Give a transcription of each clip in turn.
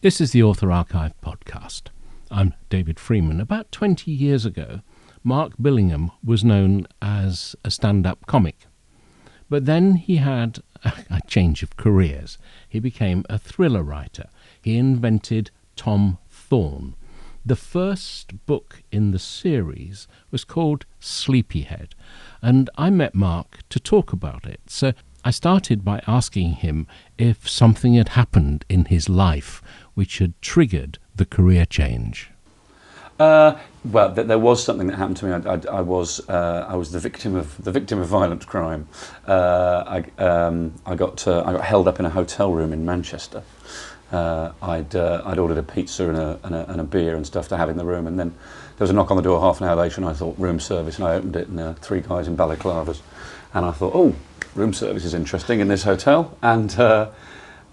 This is the Author Archive podcast. I'm David Freeman. About 20 years ago, Mark Billingham was known as a stand up comic. But then he had a change of careers. He became a thriller writer. He invented Tom Thorne. The first book in the series was called Sleepyhead, and I met Mark to talk about it. So I started by asking him if something had happened in his life which had triggered the career change. Uh, well, th- there was something that happened to me. I, I, I was uh, I was the victim of the victim of violent crime. Uh, I, um, I got I got held up in a hotel room in Manchester. Uh, I'd uh, I'd ordered a pizza and a, and a, and a beer and stuff to have in the room, and then there was a knock on the door half an hour later, and I thought room service, and I opened it, and uh, three guys in balaclavas, and I thought, oh, room service is interesting in this hotel, and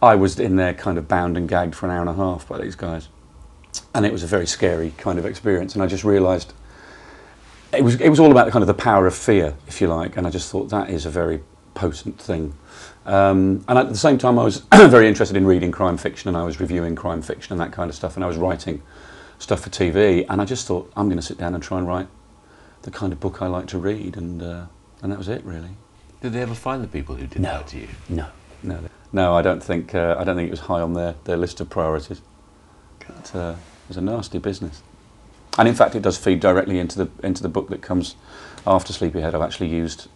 I was in there kind of bound and gagged for an hour and a half by these guys and it was a very scary kind of experience. And I just realised it was it was all about the kind of the power of fear, if you like. And I just thought that is a very potent thing. Um, and at the same time, I was very interested in reading crime fiction, and I was reviewing crime fiction and that kind of stuff. And I was writing stuff for TV, and I just thought I'm going to sit down and try and write the kind of book I like to read, and uh, and that was it really. Did they ever find the people who did No. that to you? No, no, no. I don't think uh, I don't think it was high on their, their list of priorities. It, uh, it was a nasty business, and in fact, it does feed directly into the into the book that comes after Sleepyhead. I've actually used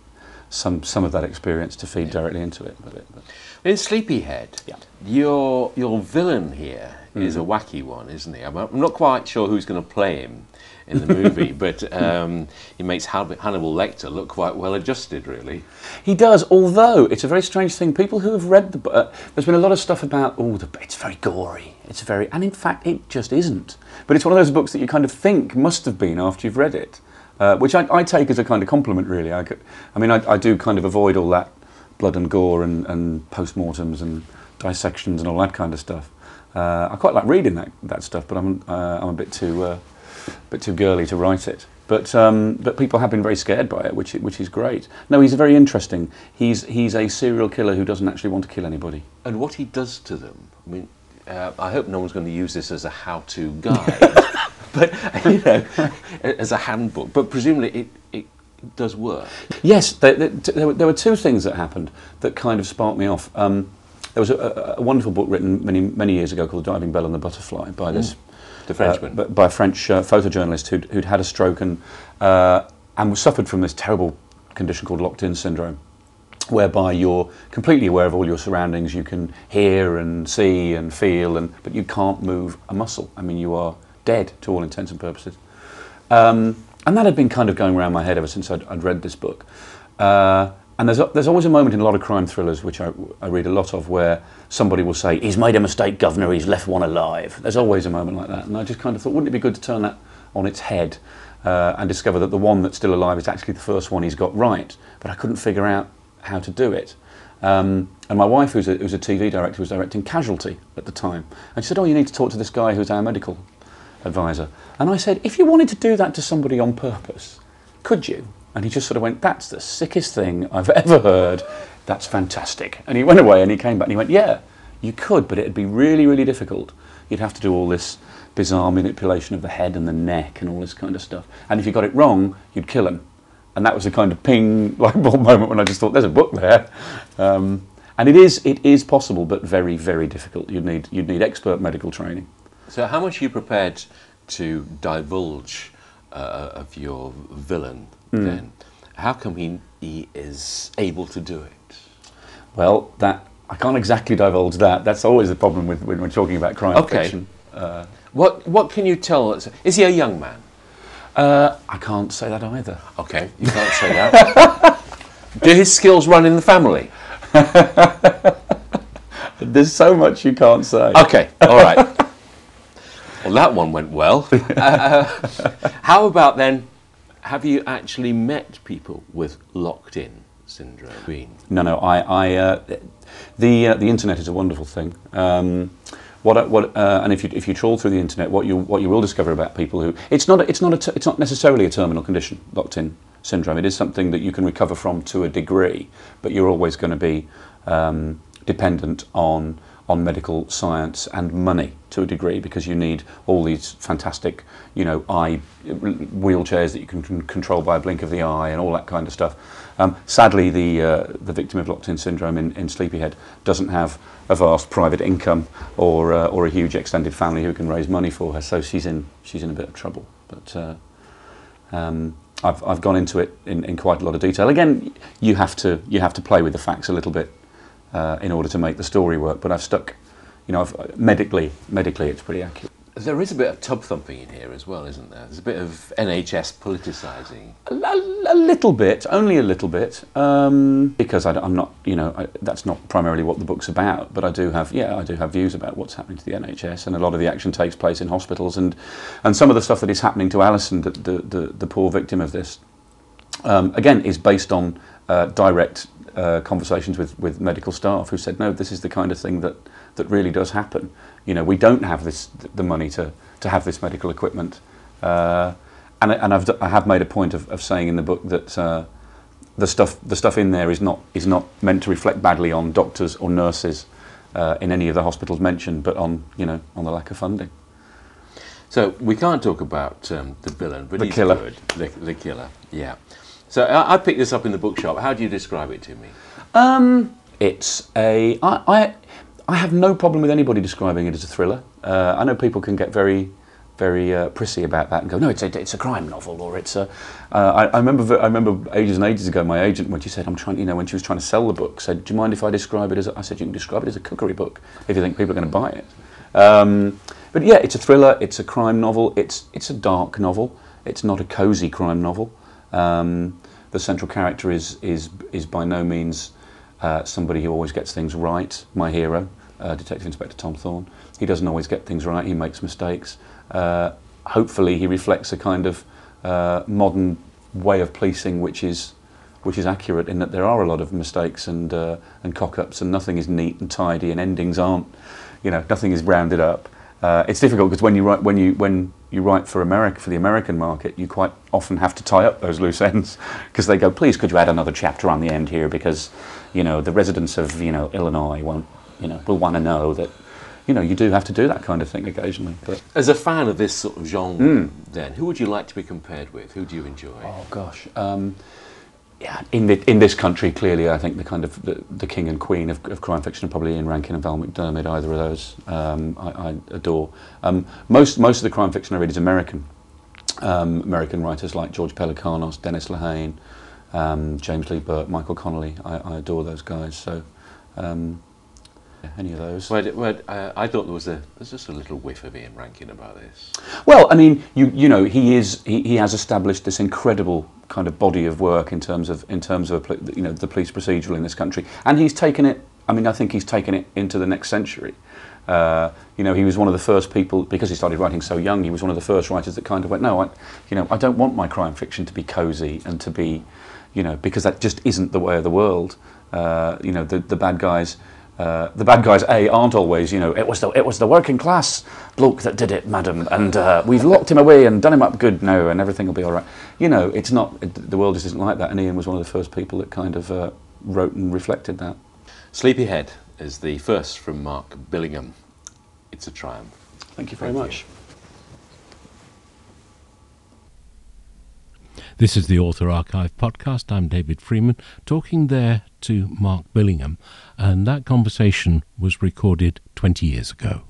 some some of that experience to feed directly into it. But but In Sleepyhead, Yeah. your your villain here is a wacky one, isn't he? I'm, I'm not quite sure who's going to play him in the movie, but um, he makes Hannibal Lecter look quite well adjusted, really. He does, although it's a very strange thing. People who have read the book, uh, there's been a lot of stuff about, oh, the, it's very gory. It's very, and in fact, it just isn't. But it's one of those books that you kind of think must have been after you've read it, uh, which I, I take as a kind of compliment, really. I, could, I mean, I, I do kind of avoid all that blood and gore and, and post-mortems and dissections and all that kind of stuff. Uh, I quite like reading that, that stuff, but I'm, uh, I'm a bit too, uh, bit too girly to write it. But um, but people have been very scared by it, which which is great. No, he's very interesting. He's he's a serial killer who doesn't actually want to kill anybody. And what he does to them, I mean, uh, I hope no one's going to use this as a how-to guide, but you know, as a handbook. But presumably, it, it does work. Yes, there, there, there, were, there were two things that happened that kind of sparked me off. Um, there was a, a, a wonderful book written many many years ago called The Diving Bell and the Butterfly by this The Frenchman. uh, by a French uh, photojournalist who'd, who'd had a stroke and uh, and was suffered from this terrible condition called locked-in syndrome, whereby you're completely aware of all your surroundings. You can hear and see and feel, and but you can't move a muscle. I mean, you are dead to all intents and purposes. Um, and that had been kind of going around my head ever since I'd, I'd read this book. Uh, and there's, a, there's always a moment in a lot of crime thrillers, which I, I read a lot of, where somebody will say, He's made a mistake, Governor, he's left one alive. There's always a moment like that. And I just kind of thought, wouldn't it be good to turn that on its head uh, and discover that the one that's still alive is actually the first one he's got right? But I couldn't figure out how to do it. Um, and my wife, who's a, who's a TV director, was directing Casualty at the time. And she said, Oh, you need to talk to this guy who's our medical advisor. And I said, If you wanted to do that to somebody on purpose, could you? And he just sort of went, That's the sickest thing I've ever heard. That's fantastic. And he went away and he came back and he went, Yeah, you could, but it'd be really, really difficult. You'd have to do all this bizarre manipulation of the head and the neck and all this kind of stuff. And if you got it wrong, you'd kill him. And that was a kind of ping light bulb moment when I just thought, There's a book there. Um, and it is, it is possible, but very, very difficult. You'd need, you'd need expert medical training. So, how much are you prepared to divulge uh, of your villain? Then, how come he he is able to do it? Well, that I can't exactly divulge that. That's always the problem with when we're talking about crime Okay. fiction. Uh, What what can you tell us? Is he a young man? uh, I can't say that either. Okay, you can't say that. Do his skills run in the family? There's so much you can't say. Okay, all right. Well, that one went well. Uh, how about then? Have you actually met people with locked-in syndrome? Been? No, no. I, I uh, the uh, the internet is a wonderful thing. Um, what, what, uh, and if you if you trawl through the internet, what you what you will discover about people who it's not a, it's not a it's not necessarily a terminal condition, locked in syndrome. It is something that you can recover from to a degree, but you're always going to be um, dependent on on medical science and money to a degree because you need all these fantastic, you know, eye wheelchairs that you can control by a blink of the eye and all that kind of stuff. Um, sadly, the uh, the victim of locked-in syndrome in, in Sleepyhead doesn't have a vast private income or uh, or a huge extended family who can raise money for her, so she's in she's in a bit of trouble. But uh, um, I've I've gone into it in, in quite a lot of detail. Again, you have to you have to play with the facts a little bit uh, in order to make the story work. But I've stuck, you know, I've, medically medically it's pretty accurate. There is a bit of tub thumping in here as well, isn't there? There's a bit of NHS politicising. A, a, a, little bit, only a little bit, um, because I, am not, you know, I, that's not primarily what the book's about. But I do have, yeah, I do have views about what's happening to the NHS, and a lot of the action takes place in hospitals, and and some of the stuff that is happening to Alison, the the, the, the poor victim of this, um, again, is based on uh, direct uh, conversations with, with medical staff who said, no, this is the kind of thing that, that really does happen. You know, we don't have this, the money to, to have this medical equipment. Uh, and and I've, I have made a point of, of saying in the book that uh, the, stuff, the stuff in there is not, is not meant to reflect badly on doctors or nurses uh, in any of the hospitals mentioned, but on, you know, on the lack of funding. So we can't talk about um, the villain, but the he's killer. good. The, the killer, yeah. So I, I, picked this up in the bookshop. How do you describe it to me? Um, it's a. I, I, I have no problem with anybody describing it as a thriller. Uh, I know people can get very, very uh, prissy about that and go, no, it's a, it's a crime novel or it's a. Uh, I, I remember I remember ages and ages ago, my agent when she said I'm trying, you know, when she was trying to sell the book, said, do you mind if I describe it as? A, I said you can describe it as a cookery book if you think people are going to buy it. Um, but yeah, it's a thriller. It's a crime novel. It's it's a dark novel. It's not a cosy crime novel. Um, the central character is, is, is by no means uh, somebody who always gets things right. My hero, uh, Detective Inspector Tom Thorne, he doesn't always get things right, he makes mistakes. Uh, hopefully he reflects a kind of uh, modern way of policing which is, which is accurate in that there are a lot of mistakes and, uh, and cock-ups and nothing is neat and tidy and endings aren't, you know, nothing is rounded up. Uh, it's difficult because when you write when you when you write for America for the American market, you quite often have to tie up those loose ends because they go, please, could you add another chapter on the end here because you know the residents of you know Illinois won't you know will want to know that you know you do have to do that kind of thing occasionally. But as a fan of this sort of genre, mm. then who would you like to be compared with? Who do you enjoy? Oh gosh. Um, yeah, in the, in this country, clearly, I think the kind of the, the king and queen of, of crime fiction are probably Ian Rankin and Val McDermid. Either of those, um, I, I, adore. Um, most most of the crime fiction I read is American. Um, American writers like George Pelecanos, Dennis Lehane, um, James Lee Burke, Michael Connelly. I, I adore those guys. So. Any of those? Well, well uh, I thought there was a there's just a little whiff of Ian Rankin about this. Well, I mean, you you know, he is he, he has established this incredible kind of body of work in terms of in terms of you know the police procedural in this country, and he's taken it. I mean, I think he's taken it into the next century. Uh, you know, he was one of the first people because he started writing so young. He was one of the first writers that kind of went, no, I, you know, I don't want my crime fiction to be cosy and to be, you know, because that just isn't the way of the world. Uh, you know, the the bad guys uh, the bad guys, A, aren't always, you know, it was the, it was the working class bloke that did it, madam, and uh, we've locked him away and done him up good now, and everything will be all right. You know, it's not, it, the world just isn't like that, and Ian was one of the first people that kind of uh, wrote and reflected that. Sleepyhead is the first from Mark Billingham. It's a triumph. Thank you very Thank much. You. This is the Author Archive podcast. I'm David Freeman, talking there to Mark Billingham, and that conversation was recorded 20 years ago.